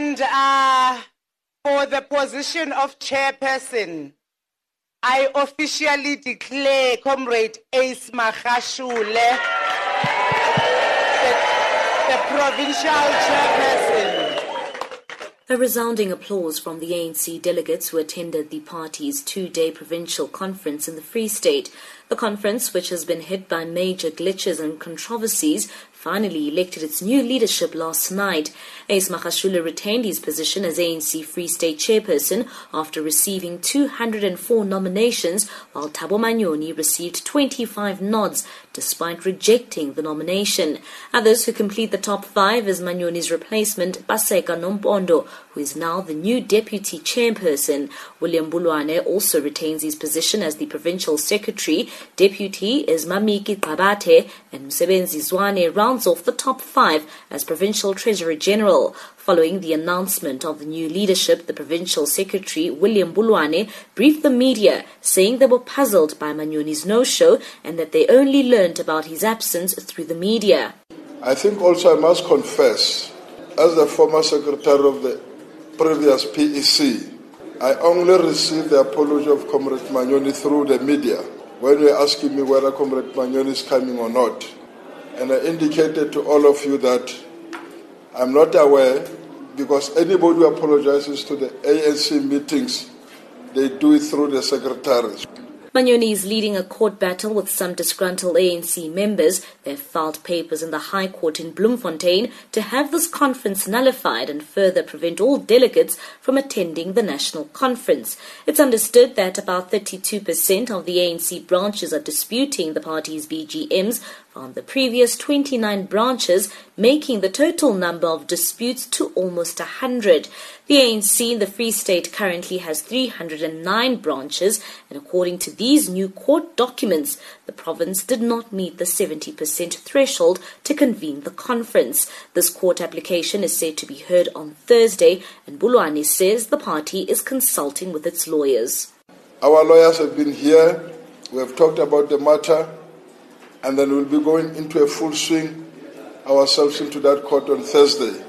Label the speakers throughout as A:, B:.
A: And uh, for the position of chairperson, I officially declare Comrade Ace Magashule the, the provincial chairperson.
B: A resounding applause from the ANC delegates who attended the party's two-day provincial conference in the Free State. The conference, which has been hit by major glitches and controversies, finally elected its new leadership last night. Ace Magashule retained his position as ANC Free State chairperson after receiving 204 nominations, while Thabo Manyoni received 25 nods despite rejecting the nomination. Others who complete the top five is Manyoni's replacement, Paseka Nompondo, who is now the new deputy chairperson. William Bulwana also retains his position as the provincial secretary. Deputy is Mamiki Qabathe, and Msebenzi Zwane rounds off the top five as provincial treasurer general. Following the announcement of the new leadership, the provincial secretary, William Bulwana, briefed the media, saying they were puzzled by Manyoni's no-show and that they only learned about his absence through the media.
C: I think also I must confess, as the former secretary of the previous PEC, I only received the apology of Comrade Manyoni through the media when you were asking me whether Comrade Manyoni is coming or not. And I indicated to all of you that I'm not aware because anybody who apologizes to the ANC meetings, they do it through the secretaries.
B: Manyoni is leading a court battle with some disgruntled ANC members. They have filed papers in the High Court in Bloemfontein to have this conference nullified and further prevent all delegates from attending the national conference. It's understood that about 32% of the ANC branches are disputing the party's BGMs from the previous 29 branches, making the total number of disputes to almost 100. The ANC in the Free State currently has 309 branches, and according to these new court documents, the province did not meet the 70% threshold to convene the conference. This court application is said to be heard on Thursday, and Bulwana says the party is consulting with its lawyers.
C: Our lawyers have been here. We have talked about the matter and then we'll be going into a full swing ourselves into that court on Thursday.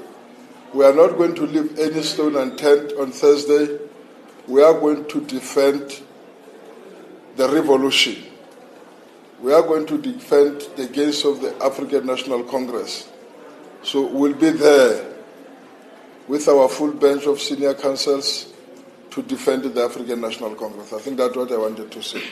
C: We are not going to leave any stone unturned on Thursday. We are going to defend the revolution. We are going to defend the gains of the African National Congress. So we'll be there with our full bench of senior counsels to defend the African National Congress. I think that's what I wanted to say.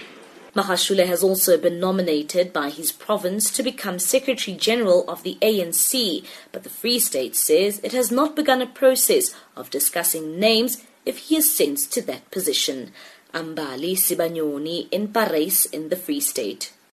B: Magashule has also been nominated by his province to become Secretary General of the ANC, but the Free State says it has not begun a process of discussing names if he ascends to that position. Mbali Sibanyoni in Parys in the Free State.